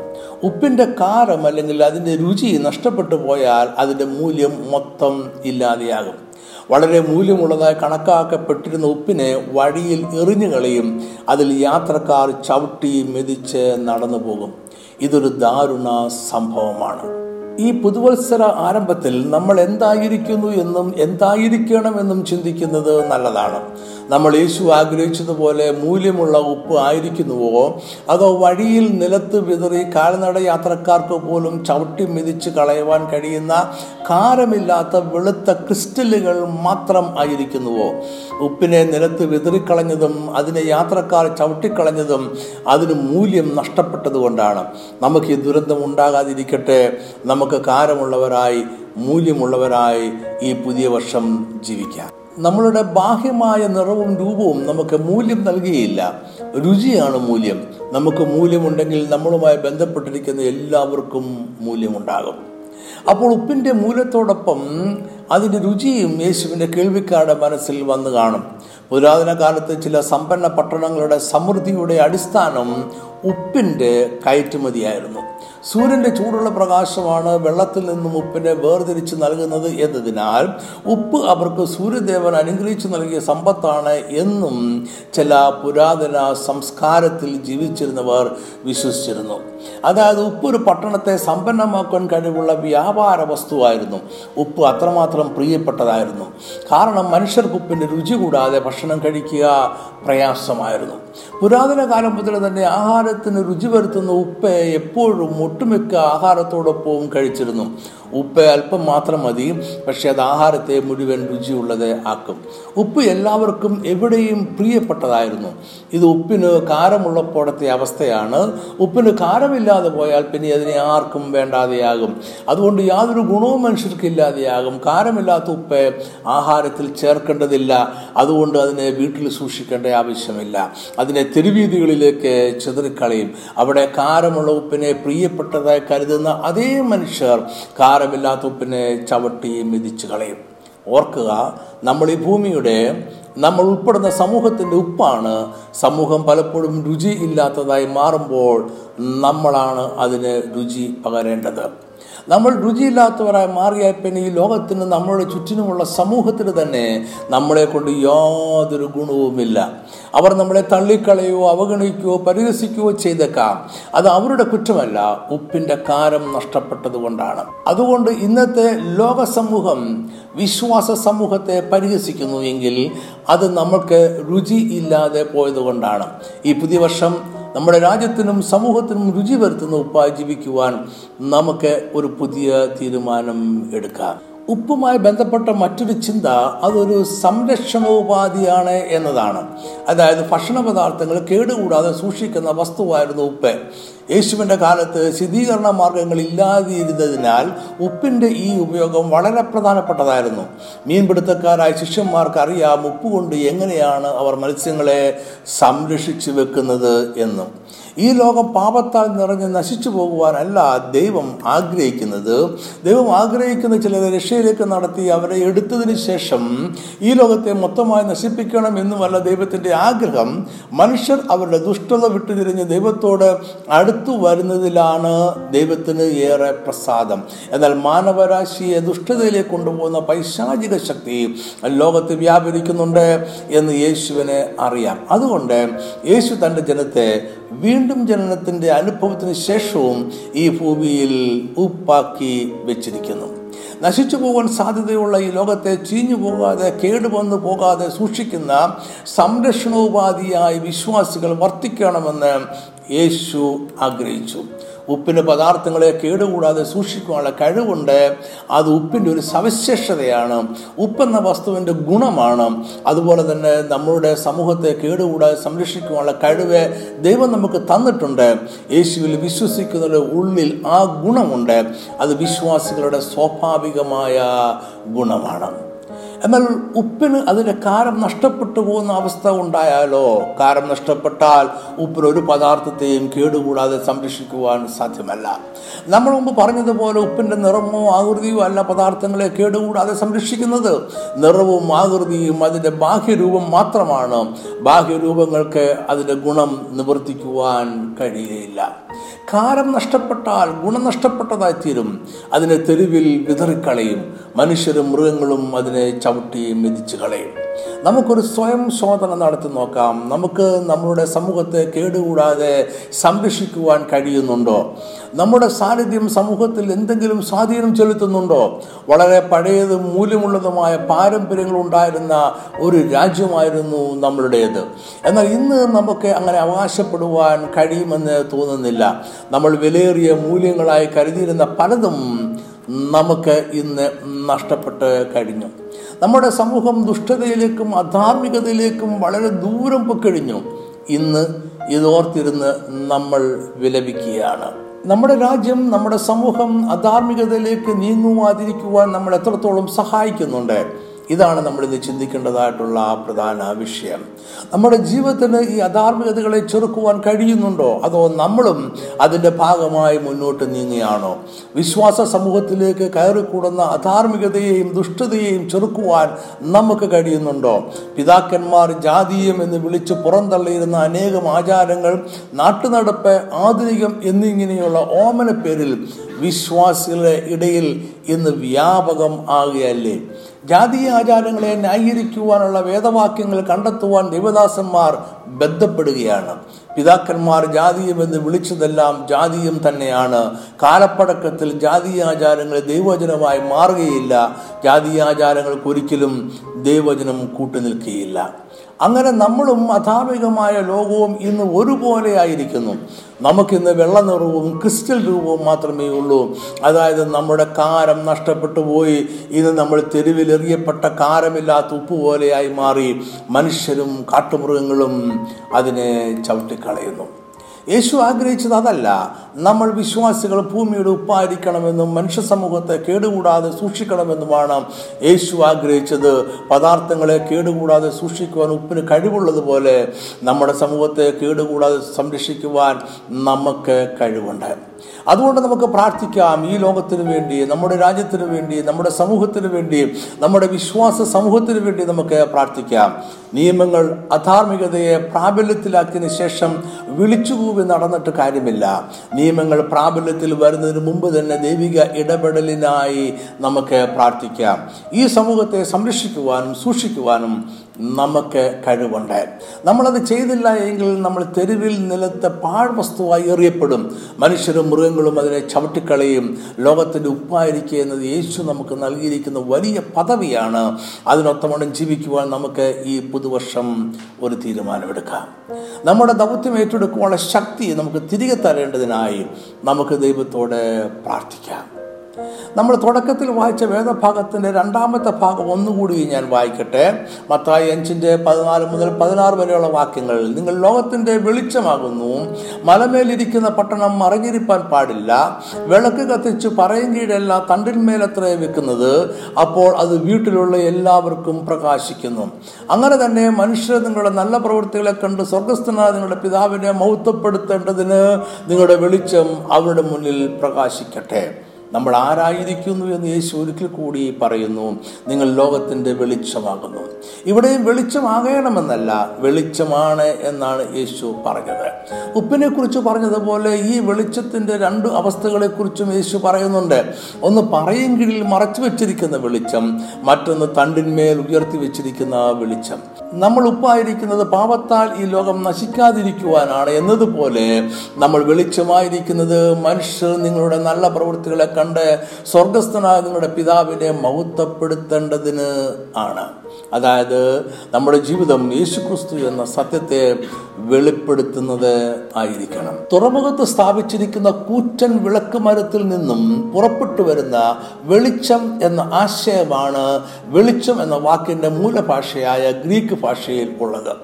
ഉപ്പിന്റെ കാരം അല്ലെങ്കിൽ അതിന്റെ രുചി നഷ്ടപ്പെട്ടു പോയാൽ അതിന്റെ മൂല്യം മൊത്തം ഇല്ലാതെയാകും. വളരെ മൂല്യമുള്ളതായി കണക്കാക്കപ്പെട്ടിരുന്ന ഉപ്പിനെ വഴിയിൽ എറിഞ്ഞു കളയും അതിൽ യാത്രക്കാർ ചവിട്ടി മെതിച്ച് നടന്നു പോകും ഇതൊരു ദാരുണ സംഭവമാണ്. ഈ പുതുവത്സര ആരംഭത്തിൽ നമ്മൾ എന്തായിരിക്കുന്നു എന്നും എന്തായിരിക്കണമെന്നും ചിന്തിക്കുന്നത് നല്ലതാണ്. നമ്മൾ യേശു ആഗ്രഹിച്ചതുപോലെ മൂല്യമുള്ള ഉപ്പ് ആയിരിക്കുന്നുവോ? അതോ വഴിയിൽ നിലത്ത് വിതറി കാൽനട യാത്രക്കാർക്ക് പോലും ചവിട്ടി മിതിച്ച് കളയുവാൻ കഴിയുന്ന കാരമില്ലാത്ത വെളുത്ത ക്രിസ്റ്റലുകൾ മാത്രം ആയിരിക്കുന്നുവോ? ഉപ്പിനെ നിലത്ത് വിതറിക്കളഞ്ഞതും അതിനെ യാത്രക്കാർ ചവിട്ടിക്കളഞ്ഞതും അതിന് മൂല്യം നഷ്ടപ്പെട്ടതുകൊണ്ടാണ് നമുക്ക് ഈ ദുരന്തം ഉണ്ടാകാതിരിക്കട്ടെ. നമുക്ക് കാരമുള്ളവരായി മൂല്യമുള്ളവരായി ഈ പുതിയ വർഷം ജീവിക്കാം. നമ്മളുടെ ബാഹ്യമായ നിറവും രൂപവും നമുക്ക് മൂല്യം നൽകുകയില്ല രുചിയാണ് മൂല്യം. നമുക്ക് മൂല്യമുണ്ടെങ്കിൽ നമ്മളുമായി ബന്ധപ്പെട്ടിരിക്കുന്ന എല്ലാവർക്കും മൂല്യമുണ്ടാകും. അപ്പോൾ ഉപ്പിന്റെ മൂല്യത്തോടൊപ്പം അതിന്റെ രുചിയും യേശുവിന്റെ കേൾവിക്കാരുടെ മനസ്സിൽ വന്നു കാണും. പുരാതന കാലത്ത് ചില സമ്പന്ന പട്ടണങ്ങളുടെ സമൃദ്ധിയുടെ അടിസ്ഥാനം ഉപ്പിന്റെ കയറ്റുമതിയായിരുന്നു. സൂര്യന്റെ ചൂടുള്ള പ്രകാശമാണ് വെള്ളത്തിൽ നിന്നും ഉപ്പിനെ വേർതിരിച്ച് നൽകുന്നത് എന്നതിനാൽ ഉപ്പ് അവർക്ക് സൂര്യദേവൻ അനുഗ്രഹിച്ചു നൽകിയ സമ്പത്താണ് എന്നും ചില പുരാതന സംസ്കാരത്തിൽ ജീവിച്ചിരുന്നവർ വിശ്വസിച്ചിരുന്നു. അതായത് ഉപ്പ് ഒരു പട്ടണത്തെ സമ്പന്നമാക്കാൻ കഴിവുള്ള വ്യാപാര വസ്തുവായിരുന്നു. ഉപ്പ് അത്രമാത്രം പ്രിയപ്പെട്ടതായിരുന്നു. കാരണം മനുഷ്യർക്ക് ഉപ്പിന്റെ രുചി കൂടാതെ ഭക്ഷണം കഴിക്കുക പ്രയാസമായിരുന്നു. പുരാതന കാലം മുതൽ തന്നെ ആഹാരത്തിന് രുചി വരുത്തുന്ന ഉപ്പ് എപ്പോഴും ഒട്ടുമിക്ക ആഹാരത്തോടൊപ്പവും കഴിച്ചിരുന്നു. ഉപ്പ് അല്പം മാത്രം മതി പക്ഷെ അത് ആഹാരത്തെ മുഴുവൻ രുചിയുള്ളത് ആക്കും. ഉപ്പ് എല്ലാവർക്കും എവിടെയും പ്രിയപ്പെട്ടതായിരുന്നു. ഇത് ഉപ്പിന് കാരമുള്ളപ്പോഴത്തെ അവസ്ഥയാണ്. ഉപ്പിന് കാരമില്ലാതെ പോയാൽ പിന്നെ അതിനെ ആർക്കും വേണ്ടാതെയാകും. അതുകൊണ്ട് യാതൊരു ഗുണവും മനുഷ്യർക്ക് ഇല്ലാതെയാകും. കാരമില്ലാത്ത ഉപ്പ് ആഹാരത്തിൽ ചേർക്കേണ്ടതില്ല. അതുകൊണ്ട് അതിനെ വീട്ടിൽ സൂക്ഷിക്കേണ്ട ആവശ്യമില്ല. അതിനെ തെരുവീതികളിലേക്ക് ചെതറിക്കളയും. അവിടെ കാരമുള്ള ഉപ്പിനെ പ്രിയപ്പെട്ടതായി കരുതുന്ന അതേ മനുഷ്യർ കാരമില്ലാത്ത ഉപ്പിനെ ചവിട്ടി മെതിച്ചു കളയും. ഓർക്കുക നമ്മൾ ഈ ഭൂമിയുടെ നമ്മൾ ഉൾപ്പെടുന്ന സമൂഹത്തിന്റെ ഉപ്പാണ്. സമൂഹം പലപ്പോഴും രുചി ഇല്ലാത്തതായി മാറുമ്പോൾ നമ്മളാണ് അതിന് രുചി പകരേണ്ടത്. നമ്മൾ രുചിയില്ലാത്തവരായി മാറിയാൽ പിന്നെ ഈ ലോകത്തിന് നമ്മളുടെ ചുറ്റിനുമുള്ള സമൂഹത്തിന് തന്നെ നമ്മളെ കൊണ്ട് യാതൊരു ഗുണവുമില്ല. അവർ നമ്മളെ തള്ളിക്കളയോ അവഗണിക്കുകയോ പരിഹസിക്കുകയോ ചെയ്തേക്കാം. അത് അവരുടെ കുറ്റമല്ല ഉപ്പിന്റെ കാരം നഷ്ടപ്പെട്ടത് അതുകൊണ്ട് ഇന്നത്തെ ലോക സമൂഹം വിശ്വാസ സമൂഹത്തെ പരിഹസിക്കുന്നു എങ്കിൽ അത് നമ്മൾക്ക് രുചി ഇല്ലാതെ പോയത് കൊണ്ടാണ്. ഈ പുതിയ വർഷം നമ്മുടെ രാജ്യത്തിനും സമൂഹത്തിനും രുചി വരുത്തുന്ന ഉപ്പായി ജീവിക്കുവാൻ നമുക്ക് ഒരു പുതിയ തീരുമാനം എടുക്കാം. ഉപ്പുമായി ബന്ധപ്പെട്ട മറ്റൊരു ചിന്ത അതൊരു സംരക്ഷണോപാധിയാണ് എന്നതാണ്. അതായത് ഭക്ഷണ പദാർത്ഥങ്ങൾ കേടുകൂടാതെ സൂക്ഷിക്കുന്ന വസ്തുവായിരുന്നു ഉപ്പ്. യേശുവിന്റെ കാലത്ത് ശുദ്ധീകരണ മാർഗങ്ങൾ ഇല്ലാതിരുന്നതിനാൽ ഉപ്പിന്റെ ഈ ഉപയോഗം വളരെ പ്രധാനപ്പെട്ടതായിരുന്നു. മീൻപിടുത്തക്കാരായ ശിഷ്യന്മാർക്ക് അറിയാം ഉപ്പ് കൊണ്ട് എങ്ങനെയാണ് അവർ മത്സ്യങ്ങളെ സംരക്ഷിച്ചു വെക്കുന്നത് എന്നും. ഈ ലോകം പാപത്താൽ നിറഞ്ഞ് നശിച്ചു പോകുവാനല്ല ദൈവം ആഗ്രഹിക്കുന്നത്. ദൈവം ആഗ്രഹിക്കുന്ന ചിലരെ രക്ഷയിലേക്ക് നടത്തി അവരെ എടുത്തതിന് ശേഷം ഈ ലോകത്തെ മൊത്തമായി നശിപ്പിക്കണം എന്നുമല്ല ദൈവത്തിന്റെ ആഗ്രഹം. മനുഷ്യർ അവരുടെ ദുഷ്ടത വിട്ടുതിരിഞ്ഞ് ദൈവത്തോട് അടുത്തു വരുന്നതിലാണ് ദൈവത്തിന് ഏറെ പ്രസാദം. എന്നാൽ മാനവരാശിയെ ദുഷ്ടതയിലേക്ക് കൊണ്ടുപോകുന്ന പൈശാചിക ശക്തി ലോകത്ത് വ്യാപരിക്കുന്നുണ്ട് എന്ന് യേശുവിനെ അറിയാം. അതുകൊണ്ട് യേശു തന്റെ ജനത്തെ വീണ്ടും ജനനത്തിന്റെ അനുഭവത്തിന് ശേഷവും ഈ ഭൂമിയിൽ ഉപ്പാക്കി വെച്ചിരിക്കുന്നു. നശിച്ചു പോകാൻ സാധ്യതയുള്ള ഈ ലോകത്തെ ചീഞ്ഞു പോകാതെ കേടുവന്നു പോകാതെ സൂക്ഷിക്കുന്ന സംരക്ഷണോപാധിയായി വിശ്വാസികൾ വർത്തിക്കണമെന്ന് യേശു ആഗ്രഹിച്ചു. ഉപ്പിന്റെ പദാർത്ഥങ്ങളെ കേടുകൂടാതെ സൂക്ഷിക്കുവാനുള്ള കഴിവുണ്ട്. അത് ഉപ്പിന്റെ ഒരു സവിശേഷതയാണ്. ഉപ്പെന്ന വസ്തുവിന്റെ ഗുണമാണ്. അതുപോലെ തന്നെ നമ്മളുടെ സമൂഹത്തെ കേടുകൂടാതെ സംരക്ഷിക്കുവാനുള്ള കഴിവ് ദൈവം നമുക്ക് തന്നിട്ടുണ്ട്. യേശുവിൽ വിശ്വസിക്കുന്നവരുടെ ഉള്ളിൽ ആ ഗുണമുണ്ട്. അത് വിശ്വാസികളുടെ സ്വാഭാവികമായ ഗുണമാണ്. എന്നാൽ ഉപ്പിന് അതിന്റെ കാരം നഷ്ടപ്പെട്ടു പോകുന്ന അവസ്ഥ ഉണ്ടായാലോ? കാരം നഷ്ടപ്പെട്ടാൽ ഉപ്പിന് ഒരു പദാർത്ഥത്തെയും കേടുകൂടാതെ സംരക്ഷിക്കുവാൻ സാധ്യമല്ല. നമ്മൾ മുമ്പ് പറഞ്ഞതുപോലെ ഉപ്പിന്റെ നിറമോ ആകൃതിയോ അല്ല പദാർത്ഥങ്ങളെ കേടുകൂടാതെ സംരക്ഷിക്കുന്നത്. നിറവും ആകൃതിയും അതിന്റെ ബാഹ്യരൂപം മാത്രമാണ്. ബാഹ്യരൂപങ്ങൾക്ക് അതിന്റെ ഗുണം നിവർത്തിക്കുവാൻ കഴിയുകയില്ല. കാരം നഷ്ടപ്പെട്ടാൽ ഗുണം നഷ്ടപ്പെട്ടതായി തീരും അതിനെ തെരുവിൽ വിതറിക്കളയും. മനുഷ്യരും മൃഗങ്ങളും അതിനെ ചവിട്ടി മെതിച്ചു കളയും. നമുക്കൊരു സ്വയം ശോധന നടത്തി നോക്കാം. നമുക്ക് നമ്മുടെ സമൂഹത്തെ കേടുകൂടാതെ സംരക്ഷിക്കുവാൻ കഴിയുന്നുണ്ടോ? നമ്മുടെ സാന്നിധ്യം സമൂഹത്തിൽ എന്തെങ്കിലും സ്വാധീനം ചെലുത്തുന്നുണ്ടോ? വളരെ പഴയതും മൂല്യമുള്ളതുമായ പാരമ്പര്യങ്ങൾ ഉണ്ടായിരുന്ന ഒരു രാജ്യമായിരുന്നു നമ്മളുടേത്. എന്നാൽ ഇന്ന് നമുക്ക് അങ്ങനെ അവകാശപ്പെടുവാൻ കഴിയുമെന്ന് തോന്നുന്നില്ല. നമ്മൾ വിലയേറിയ മൂല്യങ്ങളായി കരുതിയിരുന്ന പലതും നമുക്ക് ഇന്ന് നഷ്ടപ്പെട്ട് കഴിഞ്ഞു. നമ്മുടെ സമൂഹം ദുഷ്ടതയിലേക്കും അധാർമികതയിലേക്കും വളരെ ദൂരം പൊക്കഴിഞ്ഞു. ഇന്ന് ഇതോർത്തിരുന്ന് നമ്മൾ വിലപിക്കുകയാണ്. നമ്മുടെ രാജ്യം നമ്മുടെ സമൂഹം അധാർമികതയിലേക്ക് നീങ്ങുവാതിരിക്കുവാൻ നമ്മൾ എത്രത്തോളം സഹായിക്കുന്നുണ്ട്? ഇതാണ് നമ്മൾ ഇന്ന് ചിന്തിക്കേണ്ടതായിട്ടുള്ള ആ പ്രധാന വിഷയം. നമ്മുടെ ജീവിതത്തിന് ഈ അധാർമികതകളെ ചെറുക്കുവാൻ കഴിയുന്നുണ്ടോ? അതോ നമ്മളും അതിന്റെ ഭാഗമായി മുന്നോട്ട് നീങ്ങുകയാണോ? വിശ്വാസ സമൂഹത്തിലേക്ക് കയറിക്കൂടുന്ന അധാർമികതയെയും ദുഷ്ടതയെയും ചെറുക്കുവാൻ നമുക്ക് കഴിയുന്നുണ്ടോ? പിതാക്കന്മാർ ജാതീയം എന്ന് വിളിച്ച് പുറന്തള്ളിയിരുന്ന അനേകം ആചാരങ്ങൾ നാട്ടുനടപ്പ് ആധുനികം എന്നിങ്ങനെയുള്ള ഓമന പേരിൽ വിശ്വാസികളുടെ ഇടയിൽ ഇന്ന് വ്യാപകം ആകുകയല്ലേ? ജാതീയ ആചാരങ്ങളെ ന്യായീകരിക്കുവാനുള്ള വേദവാക്യങ്ങൾ കണ്ടെത്തുവാൻ ദേവദാസന്മാർ ബന്ധപ്പെടുകയാണ്. പിതാക്കന്മാർ ജാതീയം എന്ന് വിളിച്ചതെല്ലാം ജാതീയം തന്നെയാണ്. കാലപ്പടക്കത്തിൽ ജാതീയ ആചാരങ്ങൾ ദൈവവചനമായി മാറുകയില്ല. ജാതീയ ഒരിക്കലും ദൈവവചനം കൂട്ടുനിൽക്കുകയില്ല. അങ്ങനെ നമ്മളും അധാർമികമായ ലോകവും ഇന്ന് ഒരുപോലെ ആയിരിക്കുന്നു നമുക്കിന്ന് വെള്ള നിറവും ക്രിസ്റ്റൽ രൂപവും മാത്രമേ ഉള്ളൂ. അതായത് നമ്മുടെ കാരം നഷ്ടപ്പെട്ടു പോയി. ഇന്ന് നമ്മൾ തെരുവിലെറിയപ്പെട്ട കാരമില്ലാത്ത ഉപ്പ് പോലെയായി മാറി. മനുഷ്യരും കാട്ടുമൃഗങ്ങളും അതിനെ ചവിട്ടിക്കളയുന്നു. യേശു ആഗ്രഹിച്ചത് അതല്ല. നമ്മൾ വിശ്വാസികൾ ഭൂമിയുടെ ഉപ്പായിരിക്കണമെന്നും മനുഷ്യ സമൂഹത്തെ കേടുകൂടാതെ സൂക്ഷിക്കണമെന്നുമാണ് യേശു ആഗ്രഹിച്ചത്. പദാർത്ഥങ്ങളെ കേടുകൂടാതെ സൂക്ഷിക്കുവാൻ ഉപ്പിന് കഴിവുള്ളതുപോലെ നമ്മുടെ സമൂഹത്തെ കേടുകൂടാതെ സംരക്ഷിക്കുവാൻ നമുക്ക് കഴിവുണ്ട്. അതുകൊണ്ട് നമുക്ക് പ്രാർത്ഥിക്കാം ഈ ലോകത്തിന് വേണ്ടി നമ്മുടെ രാജ്യത്തിന് വേണ്ടി നമ്മുടെ സമൂഹത്തിന് വേണ്ടി നമ്മുടെ വിശ്വാസ സമൂഹത്തിന് വേണ്ടി നമുക്ക് പ്രാർത്ഥിക്കാം. നിയമങ്ങൾ അധാർമികതയെ പ്രാബല്യത്തിലാക്കിയതിന് ശേഷം വിളിച്ചുകൂവി നടന്നിട്ട് കാര്യമില്ല. നിയമങ്ങൾ പ്രാബല്യത്തിൽ വരുന്നതിന് മുമ്പ് തന്നെ ദൈവിക ഇടപെടലിനായി നമുക്ക് പ്രാർത്ഥിക്കാം. ഈ സമൂഹത്തെ സംരക്ഷിക്കുവാനും സൂക്ഷിക്കുവാനും നമുക്ക് കഴിവുണ്ട്. നമ്മളത് ചെയ്തില്ല എങ്കിൽ നമ്മൾ തെരുവിൽ നിലത്തെ പാഴ്വസ്തുവായി എറിയപ്പെടും. മനുഷ്യരും മൃഗങ്ങളും അതിനെ ചവിട്ടിക്കളയും. ലോകത്തിന്റെ ഉപ്പായിരിക്കുക എന്നത് യേശു നമുക്ക് നൽകിയിരിക്കുന്ന വലിയ പദവിയാണ്. അതിനൊത്തമണം ജീവിക്കുവാൻ നമുക്ക് ഈ പുതുവർഷം ഒരു തീരുമാനമെടുക്കാം. നമ്മുടെ ദൗത്യം ഏറ്റെടുക്കുവാനുള്ള ശക്തി നമുക്ക് തിരികെ തരേണ്ടതിനായി നമുക്ക് ദൈവത്തോട് പ്രാർത്ഥിക്കാം. നമ്മൾ തുടക്കത്തിൽ വായിച്ച വേദഭാഗത്തിന്റെ രണ്ടാമത്തെ ഭാഗം ഒന്നുകൂടി ഞാൻ വായിക്കട്ടെ. മത്തായി അഞ്ചിന്റെ പതിനാല് മുതൽ പതിനാറ് വരെയുള്ള വാക്യങ്ങൾ. നിങ്ങൾ ലോകത്തിന്റെ വെളിച്ചമാകുന്നു. മലമേലിരിക്കുന്ന പട്ടണം മറഞ്ഞിരിപ്പാൻ പാടില്ല. വിളക്ക് കത്തിച്ച് പറയും കീഴല്ല തണ്ടിന്മേലത്രേ വെക്കുന്നത്. അപ്പോൾ അത് വീട്ടിലുള്ള എല്ലാവർക്കും പ്രകാശിക്കുന്നു. അങ്ങനെ തന്നെ മനുഷ്യർ നിങ്ങളുടെ നല്ല പ്രവൃത്തികളെ കണ്ട് സ്വർഗസ്ഥനായ നിങ്ങളുടെ പിതാവിനെ മൗത്വപ്പെടുത്തേണ്ടതിന് നിങ്ങളുടെ വെളിച്ചം അവരുടെ മുന്നിൽ പ്രകാശിക്കട്ടെ. നമ്മൾ ആരായിരിക്കുന്നു എന്ന് യേശു ഒരിക്കൽ കൂടി പറയുന്നു നിങ്ങൾ ലോകത്തിന്റെ വെളിച്ചമാകുന്നു. ഇവിടെയും വെളിച്ചമാകണമെന്നല്ല വെളിച്ചമാണ് എന്നാണ് യേശു പറഞ്ഞത്. ഉപ്പിനെ കുറിച്ച് പറഞ്ഞതുപോലെ ഈ വെളിച്ചത്തിന്റെ രണ്ട് അവസ്ഥകളെക്കുറിച്ചും യേശു പറയുന്നുണ്ട്. ഒന്ന് പറയും കീഴിൽ മറച്ചു വെച്ചിരിക്കുന്ന വെളിച്ചം മറ്റൊന്ന് തണ്ടിന്മേൽ ഉയർത്തി വെച്ചിരിക്കുന്ന വെളിച്ചം. നമ്മൾ ഉപ്പായിരിക്കുന്നത് പാപത്താൽ ഈ ലോകം നശിക്കാതിരിക്കുവാനാണ് എന്നതുപോലെ നമ്മൾ വെളിച്ചമായിരിക്കുന്നത് മനുഷ്യർ നിങ്ങളുടെ നല്ല പ്രവൃത്തികളെ കണ്ട് സ്വർഗസ്ഥനായ നിങ്ങളുടെ പിതാവിനെ മഹത്വപ്പെടുത്തേണ്ടതിന് ആണ്. അതായത് നമ്മുടെ ജീവിതം യേശുക്രിസ്തു എന്ന സത്യത്തെ വെളിപ്പെടുത്തുന്നത് ആയിരിക്കണം. തുറമുഖത്ത് സ്ഥാപിച്ചിരിക്കുന്ന കൂറ്റൻ വിളക്ക് മരത്തിൽ നിന്നും പുറപ്പെട്ടു വരുന്ന വെളിച്ചം എന്ന ആശയമാണ് വെളിച്ചം എന്ന വാക്കിന്റെ മൂലഭാഷയായ ഗ്രീക്ക് ഭാഷയിൽ ഉള്ളത്.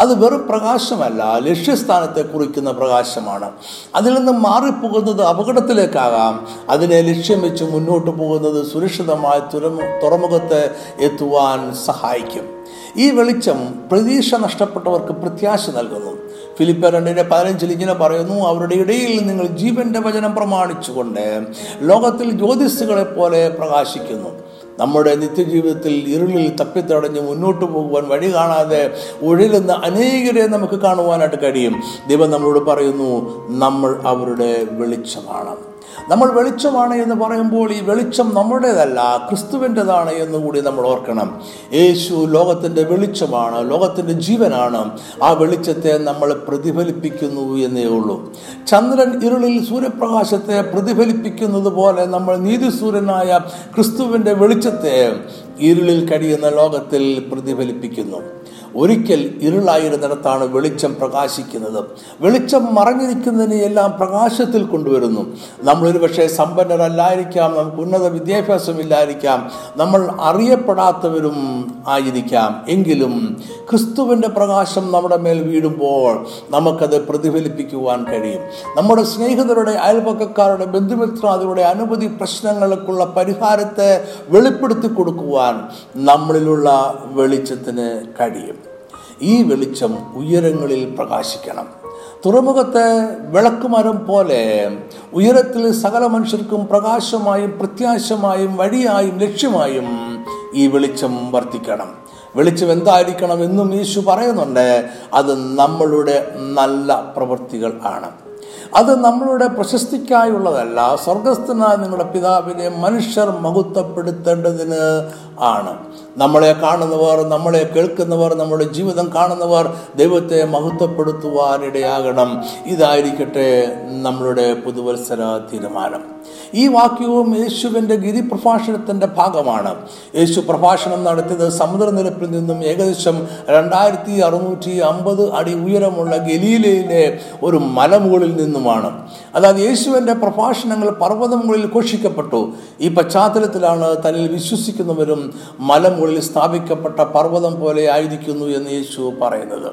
അത് വെറും പ്രകാശമല്ല ലക്ഷ്യസ്ഥാനത്തെ കുറിക്കുന്ന പ്രകാശമാണ്. അതിൽ നിന്ന് മാറിപ്പോകുന്നത് അപകടത്തിലേക്കാകാം. അതിനെ ലക്ഷ്യം വെച്ച് മുന്നോട്ട് പോകുന്നത് സുരക്ഷിതമായ തുറമു തുറമുഖത്ത് എത്തുവാൻ സഹായിക്കും. ഈ വെളിച്ചം പ്രതീക്ഷ നഷ്ടപ്പെട്ടവർക്ക് പ്രത്യാശ നൽകുന്നു. ഫിലിപ്പ രണ്ടിന്റെ പതിനഞ്ചിൽ ഇങ്ങനെ പറയുന്നു അവരുടെ ഇടയിൽ നിങ്ങൾ ജീവന്റെ വചനം പ്രമാണിച്ചുകൊണ്ട് ലോകത്തിൽ ജ്യോതിസുകളെ പോലെ പ്രകാശിക്കുന്നു. നമ്മുടെ നിത്യജീവിതത്തിൽ ഇരുളിൽ തപ്പിത്തടഞ്ഞ് മുന്നോട്ട് പോകുവാൻ വഴി കാണാതെ ഒഴിലുന്ന അനേകരെ നമുക്ക് കാണുവാനായിട്ട് കഴിയും. ദൈവം നമ്മളോട് പറയുന്നു നമ്മൾ അവരുടെ വെളിച്ചമാണ്. നമ്മൾ വെളിച്ചമാണ് എന്ന് പറയുമ്പോൾ ഈ വെളിച്ചം നമ്മുടേതല്ല ക്രിസ്തുവിന്റെതാണ് എന്നുകൂടി നമ്മൾ ഓർക്കണം. യേശു ലോകത്തിന്റെ വെളിച്ചമാണ് ലോകത്തിന്റെ ജീവനാണ്. ആ വെളിച്ചത്തെ നമ്മൾ പ്രതിഫലിപ്പിക്കുന്നു എന്നേ ഉള്ളൂ. ചന്ദ്രൻ ഇരുളിൽ സൂര്യപ്രകാശത്തെ പ്രതിഫലിപ്പിക്കുന്നത് പോലെ നമ്മൾ നീതിസൂര്യനായ ക്രിസ്തുവിന്റെ വെളിച്ചത്തെ ഇരുളിൽ കഴിയുന്ന ലോകത്തിൽ പ്രതിഫലിപ്പിക്കുന്നു. ഒരിക്കൽ ഇരുളായിരുന്നിടത്താണ് വെളിച്ചം പ്രകാശിക്കുന്നത്. വെളിച്ചം മറഞ്ഞിരിക്കുന്നതിനെ എല്ലാം പ്രകാശത്തിൽ കൊണ്ടുവരുന്നു. നമ്മളൊരു പക്ഷേ സമ്പന്നരല്ലായിരിക്കാം നമുക്ക് ഉന്നത വിദ്യാഭ്യാസമില്ലായിരിക്കാം നമ്മൾ അറിയപ്പെടാത്തവരും ആയിരിക്കാം. എങ്കിലും ക്രിസ്തുവിന്റെ പ്രകാശം നമ്മുടെ മേൽ വീഴുമ്പോൾ നമുക്കത് പ്രതിഫലിപ്പിക്കുവാൻ കഴിയും. നമ്മുടെ സ്നേഹിതരുടെ അയൽപക്കക്കാരുടെ ബന്ധുമിത്രാദികളുടെ അനുമതി പ്രശ്നങ്ങൾക്കുള്ള പരിഹാരത്തെ വെളിപ്പെടുത്തി കൊടുക്കുവാൻ നമ്മളിലുള്ള വെളിച്ചത്തിന് കഴിയും. ഈ വെളിച്ചം ഉയരങ്ങളിൽ പ്രകാശിക്കണം. തുറമുഖത്തെ വിളക്കുമരം പോലെ ഉയരത്തിൽ സകല മനുഷ്യർക്കും പ്രകാശമായും പ്രത്യാശമായും വഴിയായും ലക്ഷ്യമായും ഈ വെളിച്ചം വർത്തിക്കണം. വെളിച്ചം എന്തായിരിക്കണം എന്നും യേശു പറയുന്നുണ്ട്. അത് നമ്മളുടെ നല്ല പ്രവൃത്തികൾ ആണ്. അത് നമ്മളുടെ പ്രശസ്തിക്കായുള്ളതല്ല. സ്വർഗസ്ഥനായ നിങ്ങളുടെ പിതാവിനെ മനുഷ്യർ മഹത്വപ്പെടുത്തേണ്ടതിന് ആണ്. നമ്മളെ കാണുന്നവർ നമ്മളെ കേൾക്കുന്നവർ നമ്മുടെ ജീവിതം കാണുന്നവർ ദൈവത്തെ മഹത്വപ്പെടുത്തുവാനിടയാകണം. ഇതായിരിക്കട്ടെ നമ്മളുടെ പുതുവത്സര തീരുമാനം. ഈ വാക്യവും യേശുവിന്റെ ഗിരിപ്രഭാഷണത്തിന്റെ ഭാഗമാണ്. യേശു പ്രഭാഷണം നടത്തിയത് സമുദ്രനിരപ്പിൽ നിന്നും ഏകദേശം രണ്ടായിരത്തി അറുന്നൂറ്റി അമ്പത് അടി ഉയരമുള്ള ഗലീലയിലെ ഒരു മലമുകളിൽ നിന്നുമാണ്. അതായത് യേശുവിന്റെ പ്രഭാഷണങ്ങൾ പർവതങ്ങളിൽ ഘോഷിക്കപ്പെട്ടു. ഈ പശ്ചാത്തലത്തിലാണ് തന്നിൽ വിശ്വസിക്കുന്നവരും മലമുകളിൽ സ്ഥാപിക്കപ്പെട്ട പർവതം പോലെ ആയിരിക്കുന്നു എന്ന് യേശു പറയുന്നത്.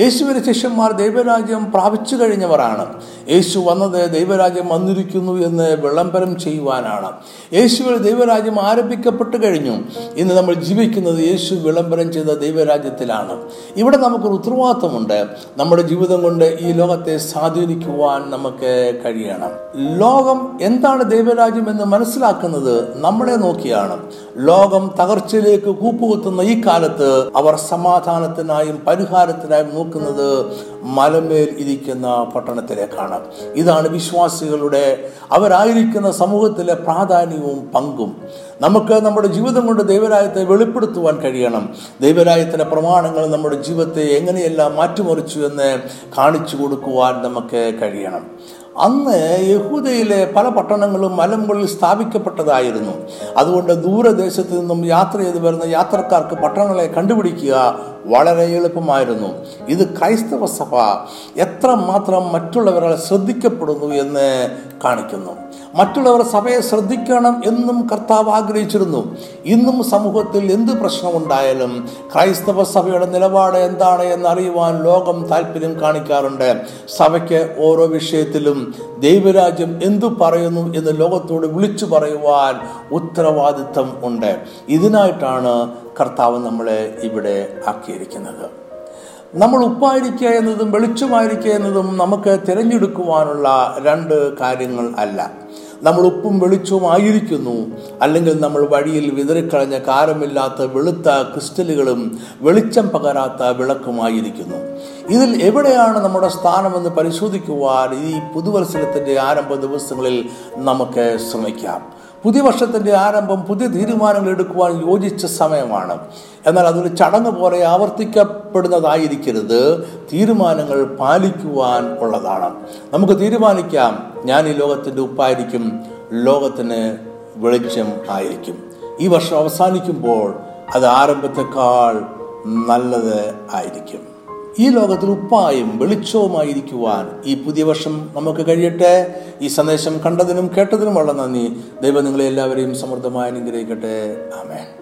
യേശുവിന്റെ ശിഷ്യന്മാർ ദൈവരാജ്യം പ്രാപിച്ചു കഴിഞ്ഞവരാണ്. യേശു വന്നത് ദൈവരാജ്യം വന്നിരിക്കുന്നു എന്ന് വിളംബരം ചെയ്യുവാനാണ്. യേശുവിൽ ദൈവരാജ്യം ആരംഭിക്കപ്പെട്ടു കഴിഞ്ഞു. ഇന്ന് നമ്മൾ ജീവിക്കുന്നത് യേശു വിളംബരം ചെയ്ത ദൈവരാജ്യത്തിലാണ്. ഇവിടെ നമുക്കൊരു ഉത്തരവാദിത്വമുണ്ട് നമ്മുടെ ജീവിതം കൊണ്ട് ഈ ലോകത്തെ സ്വാധീനിക്കുവാൻ നമുക്ക് കഴിയണം. ലോകം എന്താണ് ദൈവരാജ്യം എന്ന് മനസ്സിലാക്കുന്നത് നമ്മളെ നോക്കിയാണ്. ലോകം തകർച്ചയിലേക്ക് കൂപ്പുകുത്തുന്ന ഈ കാലത്ത് അവർ സമാധാനത്തിനായും പരിഹാരത്തിനായും നോക്കുന്നത് മലമേൽ ഇരിക്കുന്ന പട്ടണത്തിലേക്കാണ്. ഇതാണ് വിശ്വാസികളുടെ അവരായിരിക്കുന്ന സമൂഹത്തിലെ പ്രാധാന്യവും പങ്കും. നമുക്ക് നമ്മുടെ ജീവിതം കൊണ്ട് ദൈവരായത്തെ വെളിപ്പെടുത്തുവാൻ കഴിയണം. ദൈവരായത്തിന്റെ പ്രമാണങ്ങൾ നമ്മുടെ ജീവിതത്തെ എങ്ങനെയെല്ലാം മാറ്റിമറിച്ചു എന്ന് കാണിച്ചു കൊടുക്കുവാൻ നമുക്ക് കഴിയണം. അന്ന് യഹൂദയിലെ പല പട്ടണങ്ങളും മലമുകളിൽ സ്ഥാപിക്കപ്പെട്ടതായിരുന്നു. അതുകൊണ്ട് ദൂരദേശത്ത് നിന്നും യാത്ര ചെയ്ത് വരുന്ന യാത്രക്കാർക്ക് പട്ടണങ്ങളെ കണ്ടുപിടിക്കുക വളരെ എളുപ്പമായിരുന്നു. ഇത് ക്രൈസ്തവ സഭ എത്ര മാത്രം മറ്റുള്ളവരെ ശ്രദ്ധിക്കപ്പെടുന്നു എന്ന് കാണിക്കുന്നു. മറ്റുള്ളവർ സഭയെ ശ്രദ്ധിക്കണം എന്നും കർത്താവ് ആഗ്രഹിച്ചിരുന്നു. ഇന്നും സമൂഹത്തിൽ എന്ത് പ്രശ്നമുണ്ടായാലും ക്രൈസ്തവ സഭയുടെ നിലപാട് എന്താണ് എന്നറിയുവാൻ ലോകം താല്പര്യം കാണിക്കാറുണ്ട്. സഭയ്ക്ക് ഓരോ വിഷയത്തിലും ദൈവരാജ്യം എന്തു പറയുന്നു എന്ന് ലോകത്തോട് വിളിച്ചു പറയുവാൻ ഉത്തരവാദിത്തം ഉണ്ട്. ഇതിനായിട്ടാണ് കർത്താവ് നമ്മളെ ഇവിടെ ആക്കിയിരിക്കുന്നത്. നമ്മൾ ഉപ്പായിരിക്കുക എന്നതും വെളിച്ചമായിരിക്കുക എന്നതും നമുക്ക് തിരഞ്ഞെടുക്കുവാനുള്ള രണ്ട് കാര്യങ്ങൾ അല്ല. നമ്മൾ ഉപ്പും വെളിച്ചവും ആയിരിക്കുന്നു. അല്ലെങ്കിൽ നമ്മൾ വഴിയിൽ വിതറിക്കളഞ്ഞ കാരമില്ലാത്ത വെളുത്ത ക്രിസ്റ്റലുകളും വെളിച്ചം പകരാത്ത വിളക്കുമായിരിക്കുന്നു. ഇതിൽ എവിടെയാണ് നമ്മുടെ സ്ഥാനമെന്ന് പരിശോധിക്കുവാൻ ഈ പുതുവത്സരത്തിന്റെ ആരംഭ ദിവസങ്ങളിൽ നമുക്ക് ശ്രമിക്കാം. പുതിയ വർഷത്തിന്റെ ആരംഭം പുതിയ തീരുമാനങ്ങൾ എടുക്കുവാൻ യോജിച്ച സമയമാണ്. എന്നാൽ അതൊരു ചടങ്ങ് പോലെ ആവർത്തിക്കപ്പെടുന്നതായിരിക്കരുത്. തീരുമാനങ്ങൾ പാലിക്കുവാൻ ഉള്ളതാണ്. നമുക്ക് തീരുമാനിക്കാം. ഞാൻ ഈ ലോകത്തിന്റെ ഉപ്പായിരിക്കും ലോകത്തിന് വെളിച്ചം ആയിരിക്കും. ഈ വർഷം അവസാനിക്കുമ്പോൾ അത് ആരംഭത്തെക്കാൾ നല്ലത് ആയിരിക്കും. ഈ ലോകത്തിൽ ഉപ്പായും വെളിച്ചവുമായിരിക്കുവാൻ ഈ പുതിയ വർഷം നമുക്ക് കഴിയട്ടെ. ഈ സന്ദേശം കണ്ടതിനും കേട്ടതിനുമുള്ള നന്ദി. ദൈവം നിങ്ങളെ എല്ലാവരെയും സമൃദ്ധമായി അനുഗ്രഹിക്കട്ടെ. ആമേൻ.